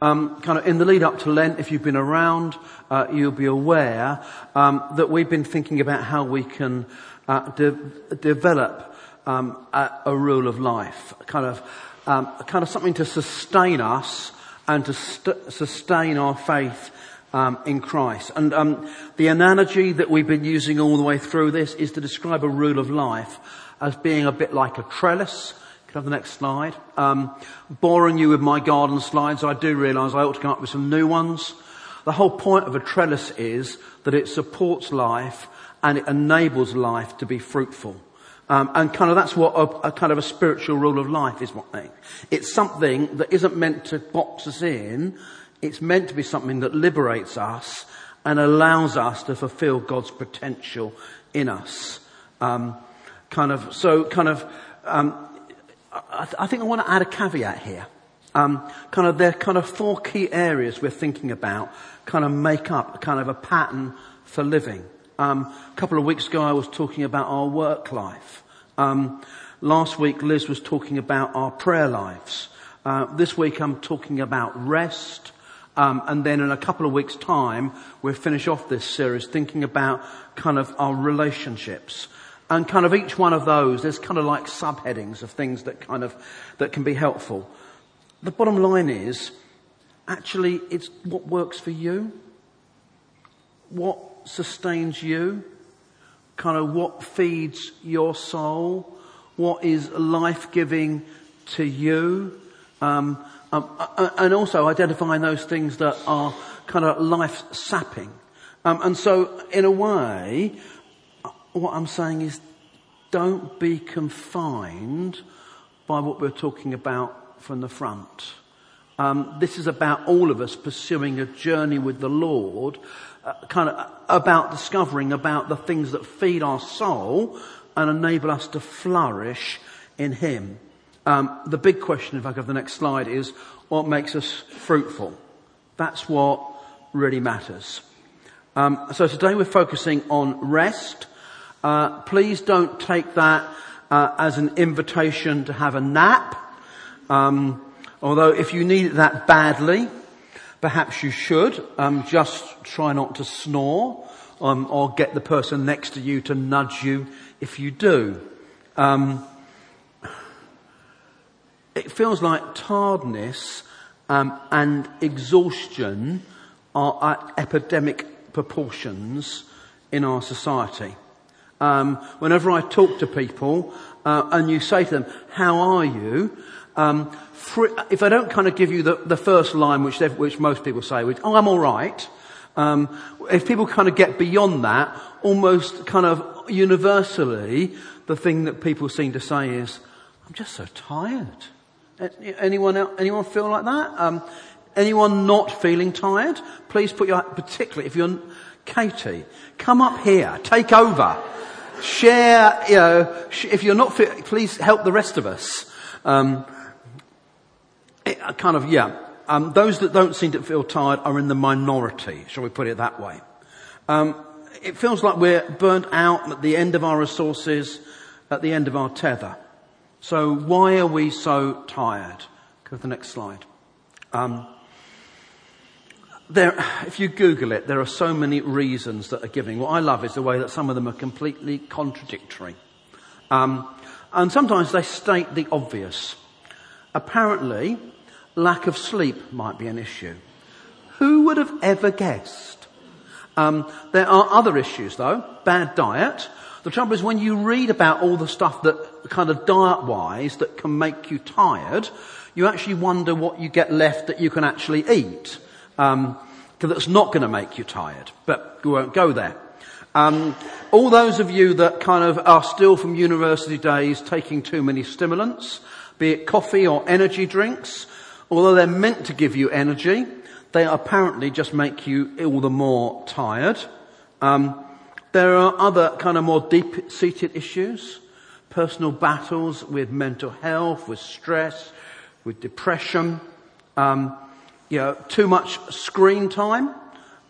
Um, kind of in the lead up to Lent, if you've been around, uh, you'll be aware um, that we've been thinking about how we can uh, de- develop um, a, a, rule of life, kind of, um, kind of something to sustain us and to st- sustain our faith um, in Christ. And um, the analogy that we've been using all the way through this is to describe a rule of life as being a bit like a trellis have the next slide? Um, boring you with my garden slides, I do realise I ought to come up with some new ones. The whole point of a trellis is that it supports life and it enables life to be fruitful. Um, and kind of that's what a, a, kind of a spiritual rule of life is. What it's something that isn't meant to box us in. It's meant to be something that liberates us and allows us to fulfil God's potential in us. Um, kind of so kind of um, I, th- I think I want to add a caveat here. Um, kind of there are kind of four key areas we're thinking about kind of make up kind of a pattern for living. Um, a couple of weeks ago I was talking about our work life. Um, last week Liz was talking about our prayer lives. Uh, this week I'm talking about rest. Um, and then in a couple of weeks time we'll finish off this series thinking about kind of our relationships. And kind of each one of those, there's kind of like subheadings of things that kind of, that can be helpful. The bottom line is, actually, it's what works for you, what sustains you, kind of what feeds your soul, what is life-giving to you, um, um, and also identifying those things that are kind of life-sapping. Um, and so, in a way, what I'm saying is don't be confined by what we're talking about from the front. Um, this is about all of us pursuing a journey with the Lord, uh, kind of about discovering about the things that feed our soul and enable us to flourish in Him. Um, the big question, if I go to the next slide, is what makes us fruitful? That's what really matters. Um, so today we're focusing on rest uh, please don't take that uh, as an invitation to have a nap. Um, although if you need it that badly, perhaps you should. Um, just try not to snore, um, or get the person next to you to nudge you if you do. Um, it feels like tiredness um, and exhaustion are at epidemic proportions in our society. Um, whenever I talk to people uh, and you say to them, "How are you?" Um, for, if I don't kind of give you the, the first line, which which most people say, which "Oh, I'm all right," um, if people kind of get beyond that, almost kind of universally, the thing that people seem to say is, "I'm just so tired." Anyone else, anyone feel like that? Um, anyone not feeling tired? Please put your particularly if you're Katie, come up here, take over share, you know, if you're not fit, please help the rest of us. Um, it, uh, kind of, yeah. Um, those that don't seem to feel tired are in the minority, shall we put it that way. Um, it feels like we're burnt out at the end of our resources, at the end of our tether. So why are we so tired? Go to the next slide. Um, there, if you Google it, there are so many reasons that are giving. What I love is the way that some of them are completely contradictory. Um, and sometimes they state the obvious. Apparently, lack of sleep might be an issue. Who would have ever guessed? Um, there are other issues though. Bad diet. The trouble is when you read about all the stuff that kind of diet wise that can make you tired, you actually wonder what you get left that you can actually eat um, that's not going to make you tired. But we won't go there. Um, all those of you that kind of are still from university days taking too many stimulants, be it coffee or energy drinks, although they're meant to give you energy, they apparently just make you all the more tired. Um, there are other kind of more deep-seated issues, personal battles with mental health, with stress, with depression. Um, you know, too much screen time.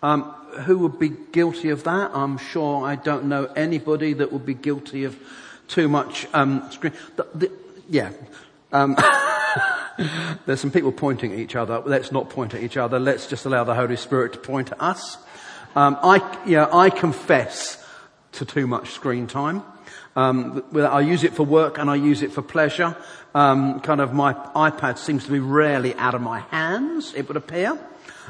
Um, who would be guilty of that? I'm sure I don't know anybody that would be guilty of too much um, screen. The, the, yeah. Um, There's some people pointing at each other. Let's not point at each other. Let's just allow the Holy Spirit to point at us. Um, I, yeah, I confess to too much screen time. Um, I use it for work and I use it for pleasure. Um, kind of my iPad seems to be rarely out of my hands, it would appear.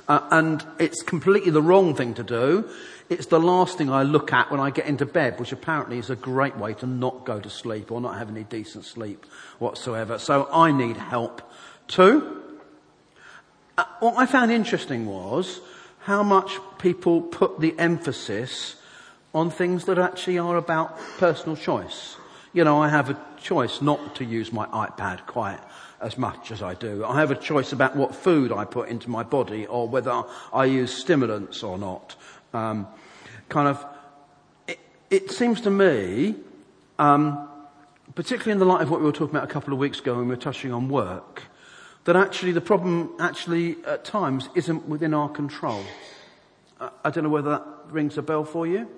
Uh, and it's completely the wrong thing to do. It's the last thing I look at when I get into bed, which apparently is a great way to not go to sleep or not have any decent sleep whatsoever. So I need help too. Uh, what I found interesting was how much people put the emphasis on things that actually are about personal choice. You know, I have a choice not to use my iPad quite as much as I do. I have a choice about what food I put into my body or whether I use stimulants or not. Um, kind of, it, it, seems to me, um, particularly in the light of what we were talking about a couple of weeks ago when we were touching on work, that actually the problem actually at times isn't within our control. I don't know whether that rings a bell for you.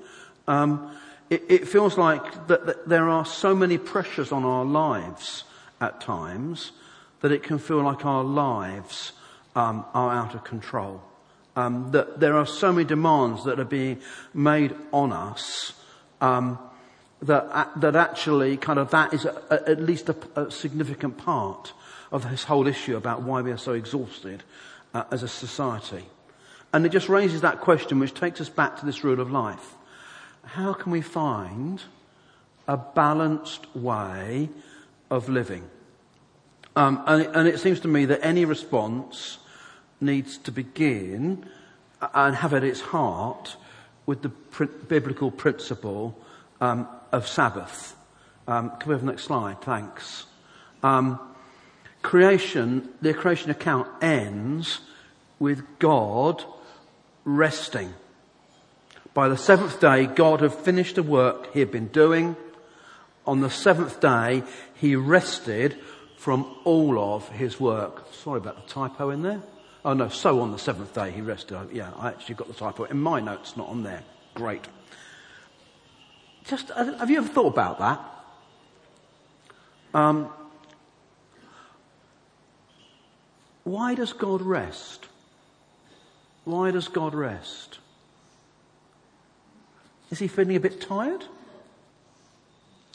Um, it, it, feels like that, that there are so many pressures on our lives at times that it can feel like our lives um, are out of control. Um, that there are so many demands that are being made on us um, that uh, that actually kind of that is a, a, at least a, a, significant part of this whole issue about why we are so exhausted uh, as a society. And it just raises that question, which takes us back to this rule of life: How can we find a balanced way of living? Um, and, and, it, seems to me that any response needs to begin and have at its heart with the pr- biblical principle um, of Sabbath. Um, can we have the next slide? Thanks. Um, creation, the creation account ends with God resting. By the seventh day, God had finished the work he had been doing. On the seventh day, he rested from all of his work. Sorry about the typo in there. Oh no, so on the seventh day he rested. Yeah, I actually got the typo. In my notes, not on there. Great. Just, uh, have you ever thought about that? Um, why does God rest? Why does God rest? Is he feeling a bit tired?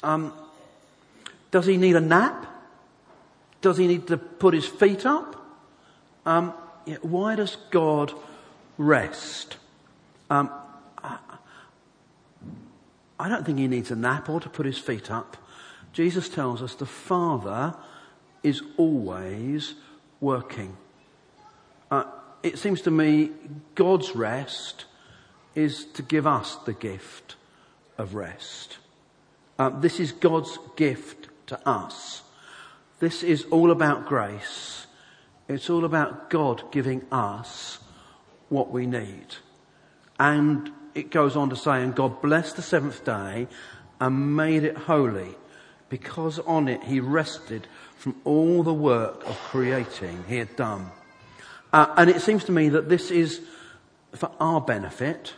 Um, does he need a nap? Does he need to put his feet up? Um, yeah, why does God rest? Um, I don't think he needs a nap or to put his feet up. Jesus tells us the Father is always working. Uh, it seems to me God's rest is to give us the gift of rest. Uh, this is God's gift to us. This is all about grace. It's all about God giving us what we need. And it goes on to say, and God blessed the seventh day and made it holy because on it he rested from all the work of creating he had done. Uh, and it seems to me that this is for our benefit,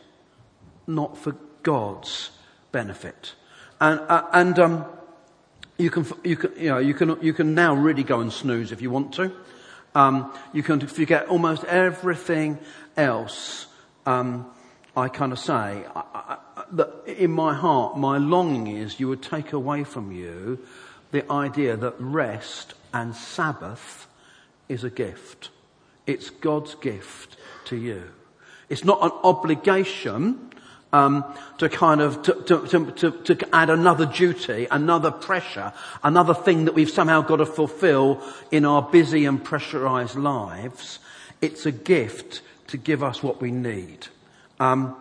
not for God's benefit. And, uh, and um, you can, you can, you know, you can, you can now really go and snooze if you want to. Um, you can forget almost everything else. Um, I kind of say I, I, that in my heart, my longing is you would take away from you the idea that rest and Sabbath is a gift. It's God's gift to you. It's not an obligation um, to kind of to, to, to, to, add another duty, another pressure, another thing that we've somehow got to fulfill in our busy and pressurized lives. It's a gift to give us what we need. Um,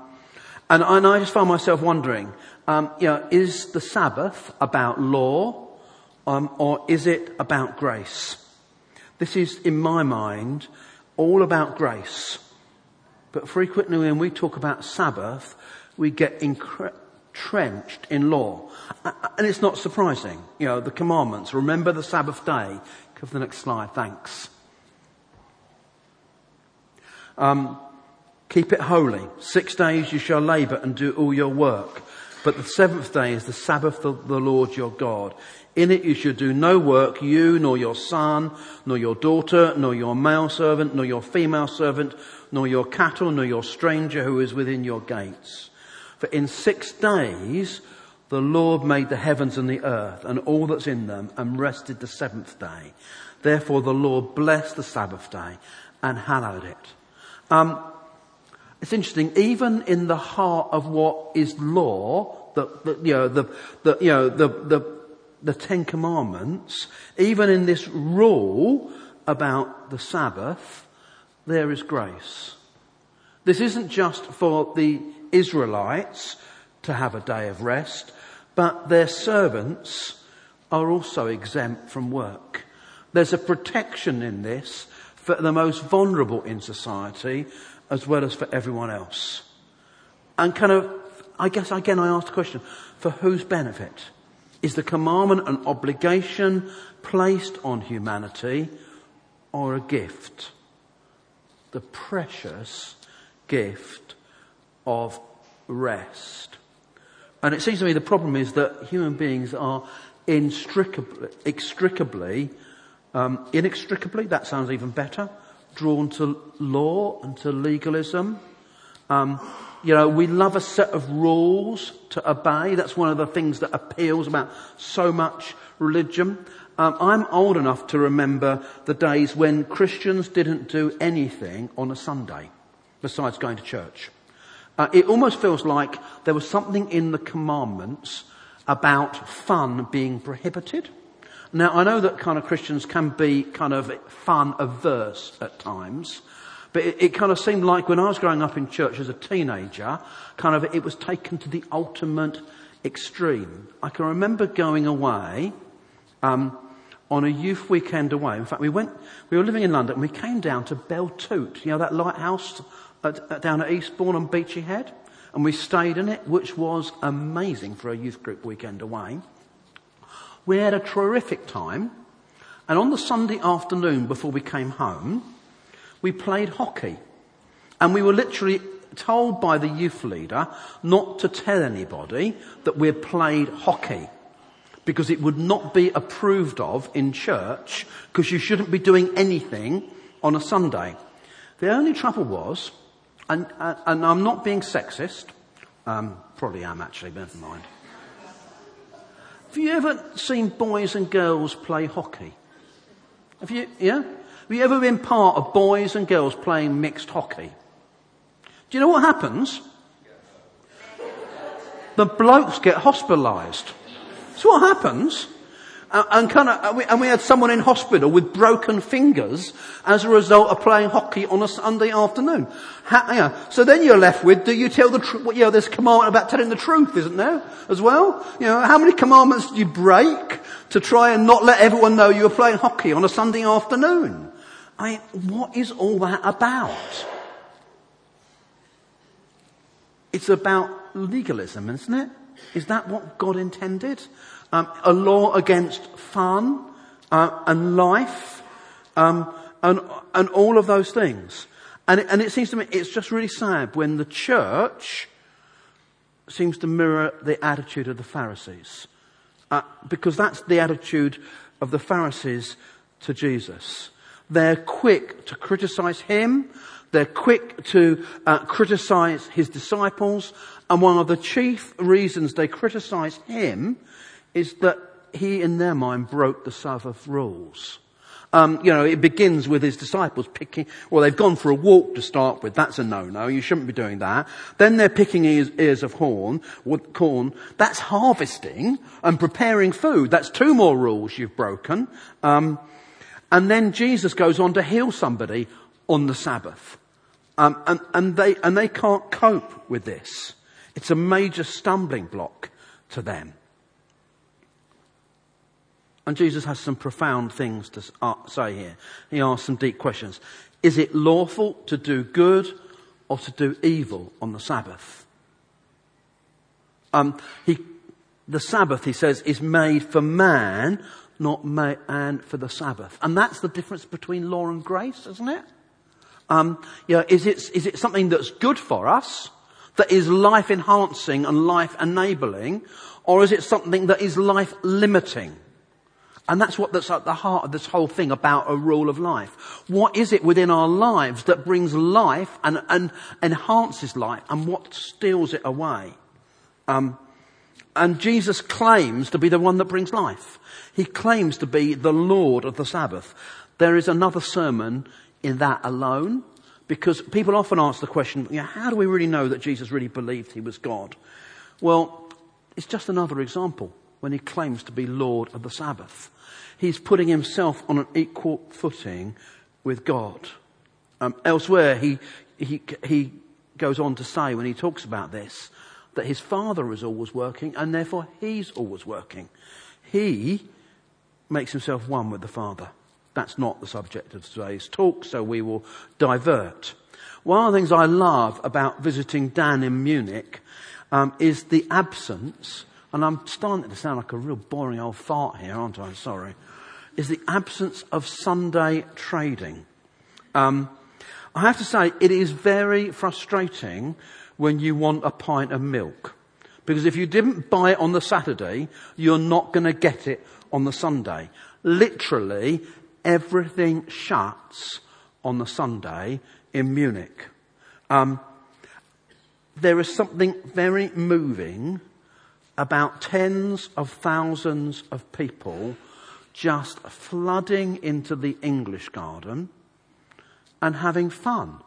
and, and, I just found myself wondering, um, you know, is the Sabbath about law um, or is it about grace? This is, in my mind, all about grace. But frequently when we talk about Sabbath, we get entrenched in law. And it's not surprising. You know, the commandments. Remember the Sabbath day. For the next slide. Thanks. Um, keep it holy. Six days you shall labor and do all your work. But the seventh day is the Sabbath of the Lord your God. In it you should do no work, you, nor your son, nor your daughter, nor your male servant, nor your female servant, nor your cattle, nor your stranger who is within your gates. For in six days the Lord made the heavens and the earth and all that's in them and rested the seventh day. Therefore the Lord blessed the Sabbath day and hallowed it. Um, it's interesting, even in the heart of what is law, the, the you know, the, the, you know, the, the, the Ten Commandments, even in this rule about the Sabbath, there is grace. This isn't just for the Israelites to have a day of rest, but their servants are also exempt from work. There's a protection in this for the most vulnerable in society as well as for everyone else. And kind of, I guess again I ask the question, for whose benefit? Is the commandment an obligation placed on humanity or a gift? The precious gift of rest. And it seems to me the problem is that human beings are inextricably, inextricably, um, inextricably, that sounds even better, drawn to law and to legalism. Um, you know, we love a set of rules to obey. That's one of the things that appeals about so much religion. Um, I'm old enough to remember the days when Christians didn't do anything on a Sunday besides going to church. Uh, it almost feels like there was something in the commandments about fun being prohibited. Now, I know that kind of Christians can be kind of fun averse at times, but it, it, kind of seemed like when I was growing up in church as a teenager, kind of it was taken to the ultimate extreme. I can remember going away um, on a youth weekend away. In fact, we went, we were living in London and we came down to Belle Tout, you know, that lighthouse at, at, down at Eastbourne on Beachy Head. And we stayed in it, which was amazing for a youth group weekend away. We had a terrific time. And on the Sunday afternoon before we came home, we played hockey. And we were literally told by the youth leader not to tell anybody that we had played hockey because it would not be approved of in church because you shouldn't be doing anything on a Sunday. The only trouble was and, uh, and I'm not being sexist. Um, probably am actually, but never mind. Have you ever seen boys and girls play hockey? Have you, yeah? Have you ever been part of boys and girls playing mixed hockey? Do you know what happens? The blokes get hospitalised. That's what happens. And, kind of, and we, had someone in hospital with broken fingers as a result of playing hockey on a Sunday afternoon. So then you're left with, do you tell the truth? You know, there's commandment about telling the truth, isn't there? As well? You know, how many commandments do you break to try and not let everyone know you were playing hockey on a Sunday afternoon? I mean, what is all that about? It's about legalism, isn't it? Is that what God intended? um, a law against fun uh, and life um, and, and all of those things. And it, and it seems to me it's just really sad when the church seems to mirror the attitude of the Pharisees. Uh, because that's the attitude of the Pharisees to Jesus. They're quick to criticize him. They're quick to uh, criticize his disciples. And one of the chief reasons they criticize him is that he, in their mind, broke the Sabbath rules. Um, you know, it begins with his disciples picking, well, they've gone for a walk to start with. That's a no-no. You shouldn't be doing that. Then they're picking ears, ears of horn, corn. That's harvesting and preparing food. That's two more rules you've broken. Um, and then Jesus goes on to heal somebody on the Sabbath. Um, and, and they, and they can't cope with this. It's a major stumbling block to them. And Jesus has some profound things to uh, say here. He asks some deep questions. Is it lawful to do good or to do evil on the Sabbath? Um, he, the Sabbath, he says, is made for man, not man for the Sabbath. And that's the difference between law and grace, isn't it? Um, is it, is it something that's good for us that is life enhancing and life enabling, or is it something that is life limiting? And that's what that's at the heart of this whole thing about a rule of life. What is it within our lives that brings life and, and enhances life and what steals it away? Um, and Jesus claims to be the one that brings life. He claims to be the Lord of the Sabbath. There is another sermon in that alone because people often ask the question, you know, how do we really know that Jesus really believed he was God? Well, it's just another example when he claims to be Lord of the Sabbath. He's putting himself on an equal footing with God. Um, elsewhere, he, he, he goes on to say when he talks about this that his father is always working and therefore he's always working. He makes himself one with the father. That's not the subject of today's talk, so we will divert. One of the things I love about visiting Dan in Munich um, is the absence, and I'm starting to sound like a real boring old fart here, aren't I? Sorry. Is the absence of Sunday trading. Um, I have to say, it is very frustrating when you want a pint of milk. Because if you didn't buy it on the Saturday, you're not going to get it on the Sunday. Literally, everything shuts on the Sunday in Munich. Um, there is something very moving about tens of thousands of people just flooding into the English garden and having fun.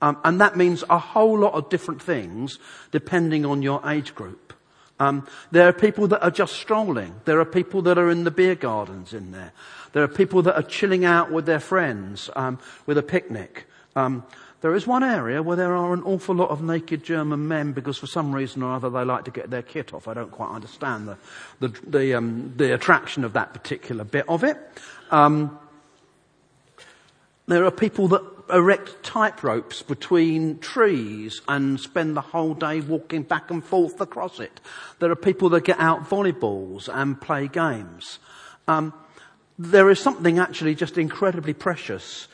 Um, and that means a whole lot of different things depending on your age group. Um, there are people that are just strolling. There are people that are in the beer gardens in there. There are people that are chilling out with their friends um, with a picnic. Um, there is one area where there are an awful lot of naked German men because for some reason or other they like to get their kit off. I don't quite understand the the the, um, the attraction of that particular bit of it. Um, there are people that erect tight ropes between trees and spend the whole day walking back and forth across it. There are people that get out volleyballs and play games. Um, there is something actually just incredibly precious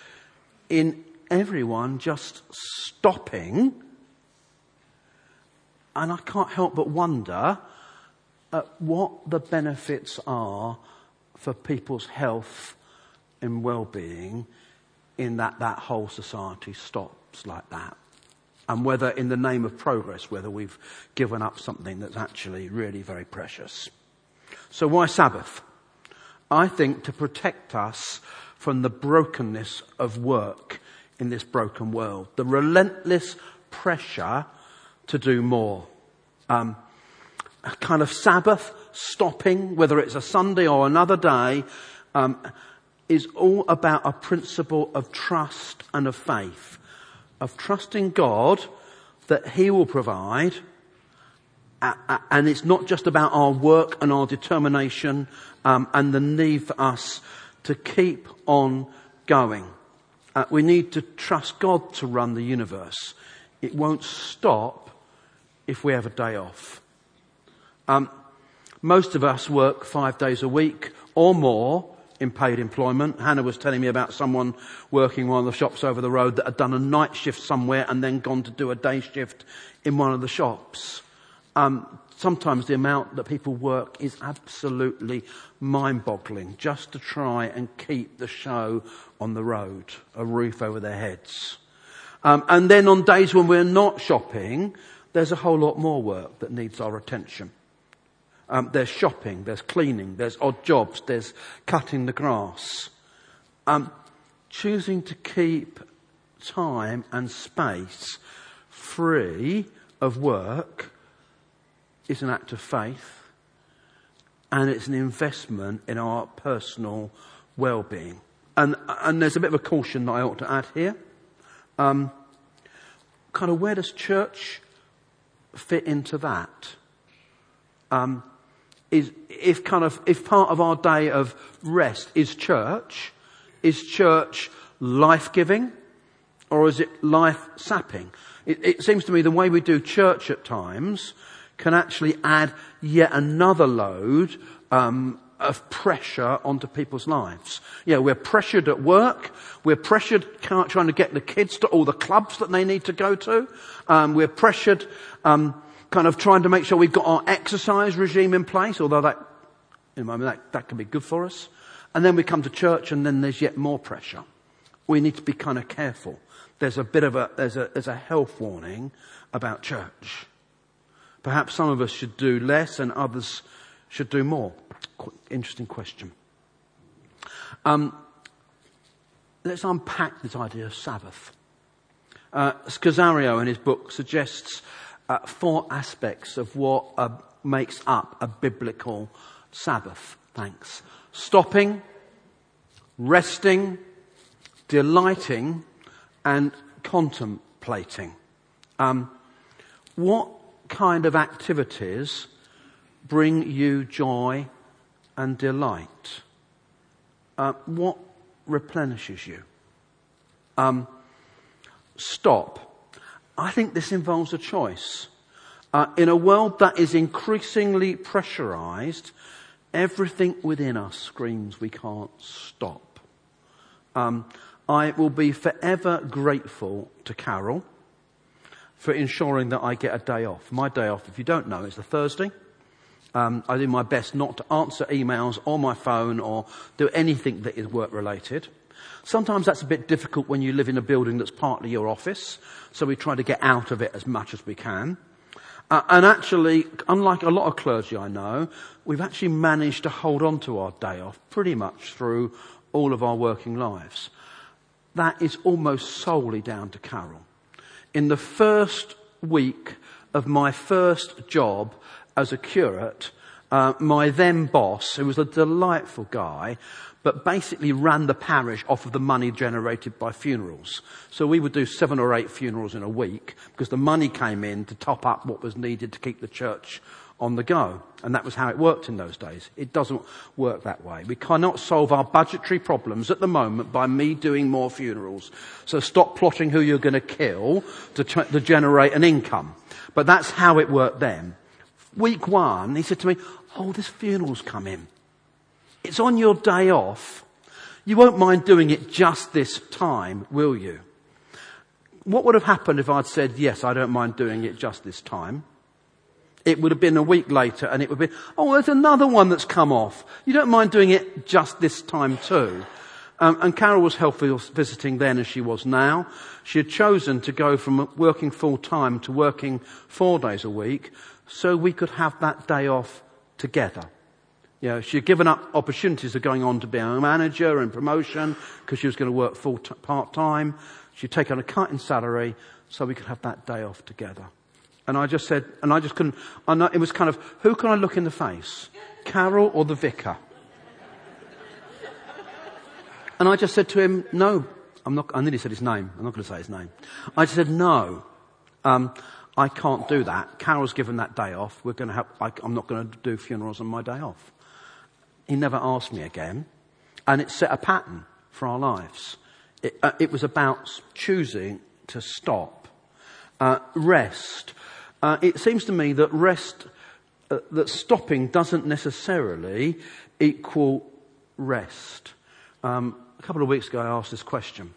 in everyone just stopping. And I can't help but wonder at what the benefits are for people's health and well-being in that that whole society stops like that. And whether in the name of progress, whether we've given up something that's actually really very precious. So why Sabbath? I think to protect us from the brokenness of work in this broken world. The relentless pressure to do more. Um, a kind of Sabbath stopping, whether it's a Sunday or another day, um, is all about a principle of trust and of faith. Of trusting God that He will provide, and it's not just about our work and our determination um, and the need for us to keep on going. Uh, we need to trust God to run the universe. It won't stop if we have a day off. Um, most of us work five days a week or more in paid employment. Hannah was telling me about someone working one of the shops over the road that had done a night shift somewhere and then gone to do a day shift in one of the shops. Um, sometimes the amount that people work is absolutely mind-boggling just to try and keep the show on the road, a roof over their heads. Um, and then on days when we're not shopping, there's a whole lot more work that needs our attention. Um, there's shopping, there's cleaning, there's odd jobs, there's cutting the grass. Um, choosing to keep time and space free of work is an act of faith and it's an investment in our personal well-being. And, and there's a bit of a caution that I ought to add here. Um, kind of where does church fit into that? Um, is if kind of if part of our day of rest is church, is church life giving, or is it life sapping? It, it seems to me the way we do church at times can actually add yet another load um, of pressure onto people's lives. Yeah, we're pressured at work. We're pressured trying to get the kids to all the clubs that they need to go to. Um, we're pressured um, kind of trying to make sure we've got our exercise regime in place, although that, that, that can be good for us. And then we come to church and then there's yet more pressure. We need to be kind of careful. There's a bit of a, there's a, there's a health warning about church. Perhaps some of us should do less and others should do more. Interesting question. Um, let's unpack this idea of Sabbath. Uh, in his book suggests uh, four aspects of what uh, makes up a biblical Sabbath. Thanks. Stopping, resting, delighting, and contemplating. Um, what kind of activities bring you joy and delight? Uh, what replenishes you? Um, stop. I think this involves a choice. Uh, in a world that is increasingly pressurized, everything within us screams we can't stop. Um, I will be forever grateful to Carol for ensuring that I get a day off. My day off, if you don't know, is the Thursday. Um, I do my best not to answer emails or my phone or do anything that is work related. Sometimes that's a bit difficult when you live in a building that's partly your office, so we try to get out of it as much as we can. Uh, and actually, unlike a lot of clergy I know, we've actually managed to hold on to our day off pretty much through all of our working lives. That is almost solely down to Carol in the first week of my first job as a curate, uh, my then boss, who was a delightful guy, but basically ran the parish off of the money generated by funerals. So we would do seven or eight funerals in a week because the money came in to top up what was needed to keep the church on the go. And that was how it worked in those days. It doesn't work that way. We cannot solve our budgetary problems at the moment by me doing more funerals. So stop plotting who you're going to kill to, t- to generate an income. But that's how it worked then. Week one, he said to me, oh, this funeral's come in. It's on your day off. You won't mind doing it just this time, will you? What would have happened if I'd said, yes, I don't mind doing it just this time? It would have been a week later and it would be, oh, there's another one that's come off. You don't mind doing it just this time too. Um, and Carol was healthy visiting then as she was now. She had chosen to go from working full time to working four days a week so we could have that day off together. You know, she had given up opportunities of going on to be a manager and promotion because she was going to work full t- part time. She'd taken a cut in salary so we could have that day off together. And I just said, and I just couldn't, I know, it was kind of, who can I look in the face? Carol or the vicar? And I just said to him, no, I'm not, I nearly said his name. I'm not going to say his name. I said, no, um, I can't do that. Carol's given that day off. We're going to have, I, I'm not going to do funerals on my day off. He never asked me again. And it set a pattern for our lives. It, uh, it was about choosing to stop, uh, rest, uh, it seems to me that rest, uh, that stopping doesn't necessarily equal rest. Um, a couple of weeks ago, I asked this question.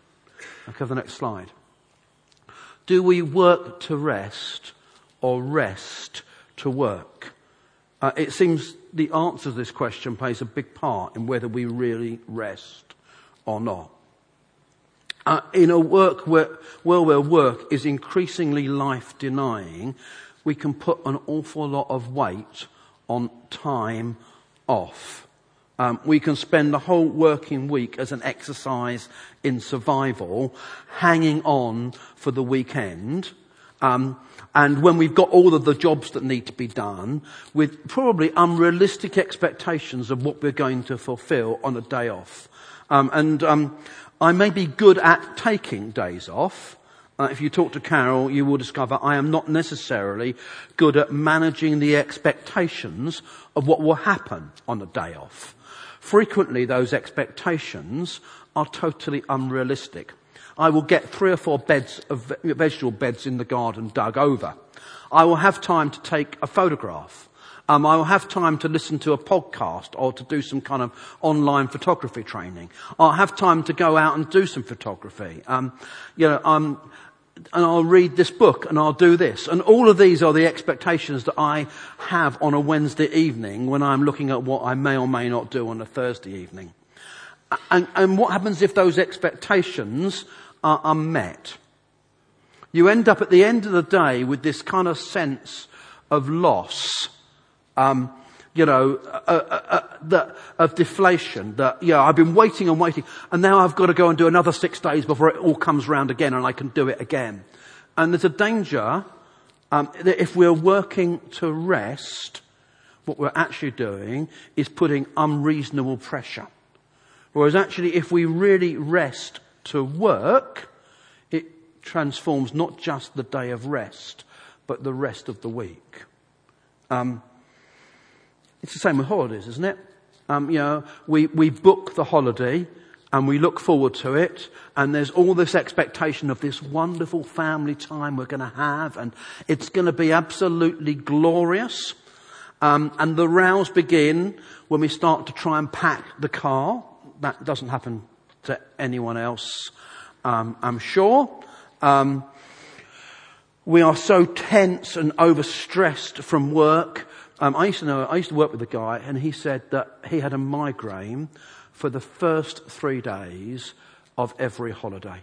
I'll cover the next slide. Do we work to rest or rest to work? Uh, it seems the answer to this question plays a big part in whether we really rest or not. Uh, in a work where, well, where work is increasingly life denying, we can put an awful lot of weight on time off. Um, we can spend the whole working week as an exercise in survival, hanging on for the weekend. Um, and when we've got all of the jobs that need to be done, with probably unrealistic expectations of what we're going to fulfill on a day off. Um, and um, I may be good at taking days off. Uh, if you talk to Carol, you will discover I am not necessarily good at managing the expectations of what will happen on a day off. Frequently, those expectations are totally unrealistic. I will get three or four beds of vegetable beds in the garden dug over. I will have time to take a photograph Um, I will have time to listen to a podcast or to do some kind of online photography training. I'll have time to go out and do some photography. Um, you know, um, and I'll read this book and I'll do this. And all of these are the expectations that I have on a Wednesday evening when I'm looking at what I may or may not do on a Thursday evening. And, and what happens if those expectations are unmet? You end up at the end of the day with this kind of sense of loss. Um, you know, uh, uh, uh, of deflation that, yeah, I've been waiting and waiting and now I've got to go and do another six days before it all comes round again and I can do it again. And there's a danger um, that if we're working to rest, what we're actually doing is putting unreasonable pressure. Whereas actually if we really rest to work, it transforms not just the day of rest, but the rest of the week. Um, it's the same with holidays, isn't it? Um, you know, we, we book the holiday and we look forward to it and there's all this expectation of this wonderful family time we're going to have and it's going to be absolutely glorious. Um, and the rows begin when we start to try and pack the car. That doesn't happen to anyone else, um, I'm sure. Um, we are so tense and overstressed from work um, I used to know, I used to work with a guy and he said that he had a migraine for the first three days of every holiday.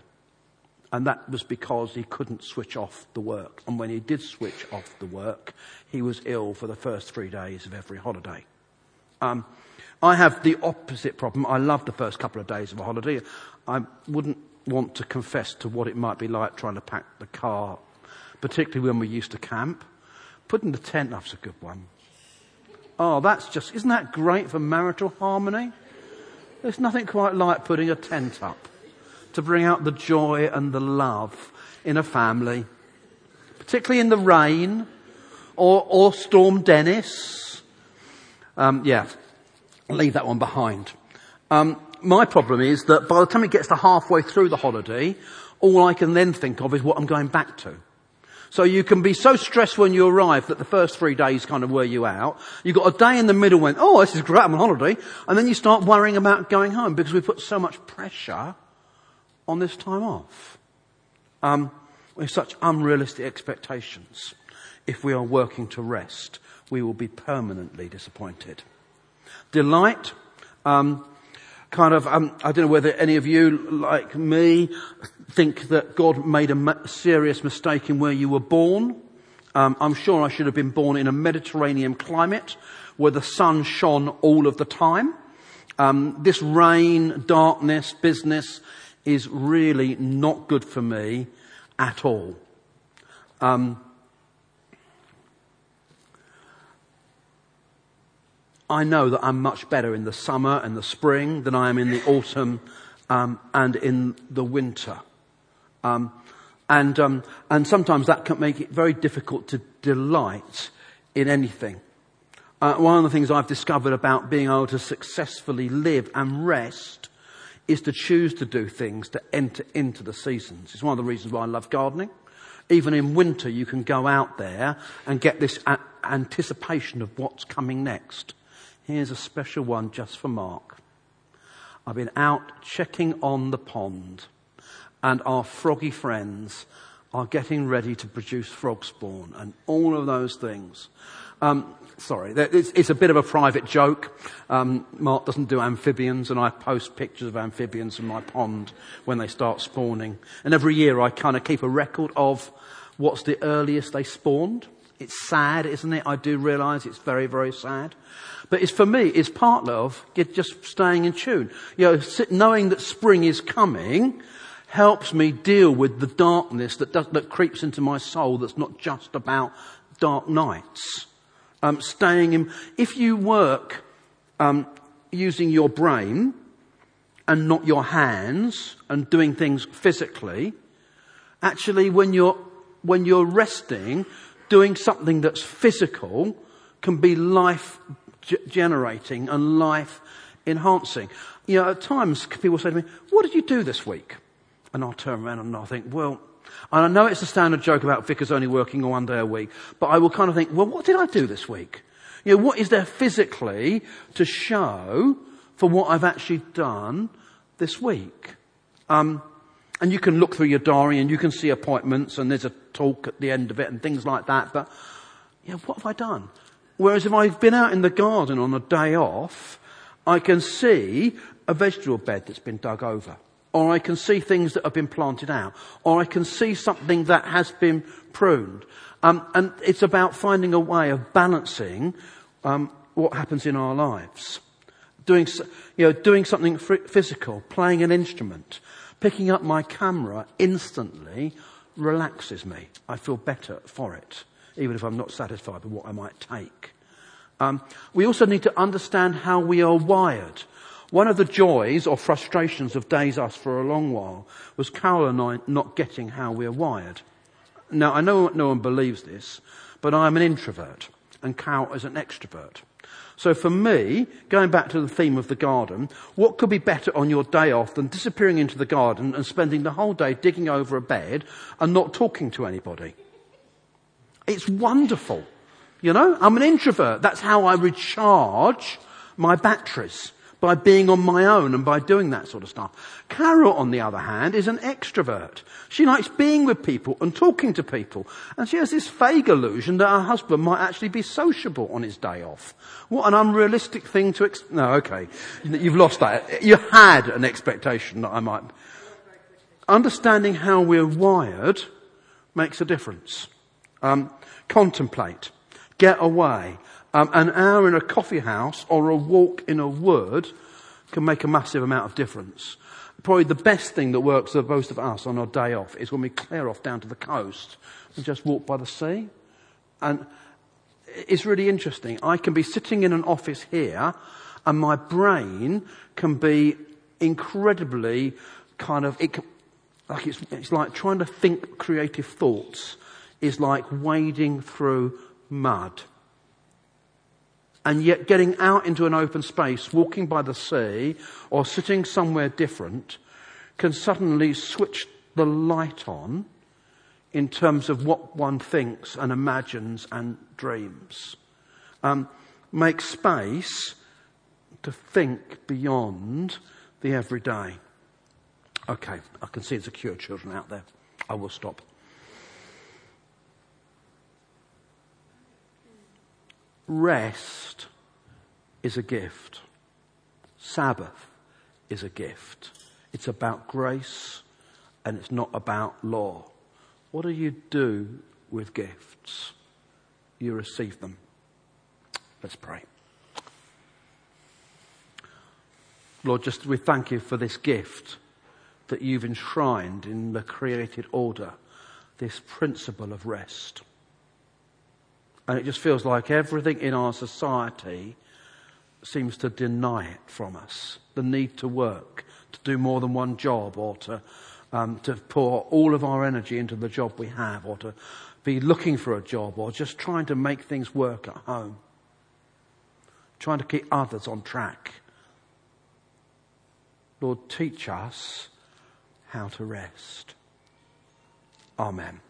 And that was because he couldn't switch off the work. And when he did switch off the work, he was ill for the first three days of every holiday. Um, I have the opposite problem. I love the first couple of days of a holiday. I wouldn't want to confess to what it might be like trying to pack the car, particularly when we used to camp. Putting the tent up's a good one. Oh, that's just, isn't that great for marital harmony? There's nothing quite like putting a tent up to bring out the joy and the love in a family, particularly in the rain or, or Storm Dennis. Um, yeah, leave that one behind. Um, my problem is that by the time it gets to halfway through the holiday, all I can then think of is what I'm going back to. So you can be so stressed when you arrive that the first three days kind of wear you out. You've got a day in the middle when, oh, this is great, I'm on holiday. And then you start worrying about going home because we put so much pressure on this time off. Um, with such unrealistic expectations. If we are working to rest, we will be permanently disappointed. Delight, um, kind of, um, I don't know whether any of you, like me, think that God made a serious mistake in where you were born. Um, I'm sure I should have been born in a Mediterranean climate where the sun shone all of the time. Um, this rain, darkness, business is really not good for me at all. Um, I know that I'm much better in the summer and the spring than I am in the autumn um, and in the winter. Um, and, um, and sometimes that can make it very difficult to delight in anything. Uh, one of the things I've discovered about being able to successfully live and rest is to choose to do things to enter into the seasons. It's one of the reasons why I love gardening. Even in winter, you can go out there and get this a- anticipation of what's coming next. Here's a special one just for Mark. I've been out checking on the pond and our froggy friends are getting ready to produce frog spawn and all of those things. Um, sorry, it's, it's, a bit of a private joke. Um, Mark doesn't do amphibians, and I post pictures of amphibians in my pond when they start spawning. And every year I kind of keep a record of what's the earliest they spawned. It's sad, isn't it? I do realise it's very, very sad. But it's for me, it's part of just staying in tune. You know, knowing that spring is coming helps me deal with the darkness that, does, that creeps into my soul that's not just about dark nights. Um, staying in, if you work um, using your brain and not your hands and doing things physically, actually when you're, when you're resting, doing something that's physical can be life generating and life enhancing. You know, at times people say to me, what did you do this week? And I'll turn around and I'll think, well, and I know it's a standard joke about vicars only working one day a week, but I will kind of think, well, what did I do this week? You know, what is there physically to show for what I've actually done this week? Um, and you can look through your diary and you can see appointments and there's a talk at the end of it and things like that. But, yeah, what have I done? Whereas if I've been out in the garden on a day off, I can see a vegetable bed that's been dug over. Or I can see things that have been planted out. Or I can see something that has been pruned. Um, and it's about finding a way of balancing um, what happens in our lives. Doing, you know, doing something physical, playing an instrument, picking up my camera instantly relaxes me. I feel better for it, even if I'm not satisfied with what I might take. Um, we also need to understand how we are wired. One of the joys or frustrations of Days Us for a long while was Carol and I not getting how we're wired. Now, I know no one believes this, but I'm an introvert and Carol is an extrovert. So for me, going back to the theme of the garden, what could be better on your day off than disappearing into the garden and spending the whole day digging over a bed and not talking to anybody? It's wonderful. You know, I'm an introvert. That's how I recharge my batteries by being on my own and by doing that sort of stuff. Carol, on the other hand, is an extrovert. She likes being with people and talking to people. And she has this vague illusion that her husband might actually be sociable on his day off. What an unrealistic thing to ex- No, okay. You've lost that. You had an expectation that I might. Understanding how we're wired makes a difference. Um, contemplate. Get away. Um, an hour in a coffee house or a walk in a wood can make a massive amount of difference. Probably the best thing that works for most of us on our day off is when we clear off down to the coast and just walk by the sea. And it's really interesting. I can be sitting in an office here and my brain can be incredibly kind of, it like it's, it's like trying to think creative thoughts is like wading through mud and yet getting out into an open space, walking by the sea, or sitting somewhere different, can suddenly switch the light on in terms of what one thinks and imagines and dreams. Um, make space to think beyond the everyday. Okay, I can see there's a queue of children out there. I will stop. Rest is a gift. Sabbath is a gift. It's about grace and it's not about law. What do you do with gifts? You receive them. Let's pray. Lord, just we thank you for this gift that you've enshrined in the created order, this principle of rest. And it just feels like everything in our society seems to deny it from us. The need to work, to do more than one job, or to, um, to pour all of our energy into the job we have, or to be looking for a job, or just trying to make things work at home. Trying to keep others on track. Lord, teach us how to rest. Amen.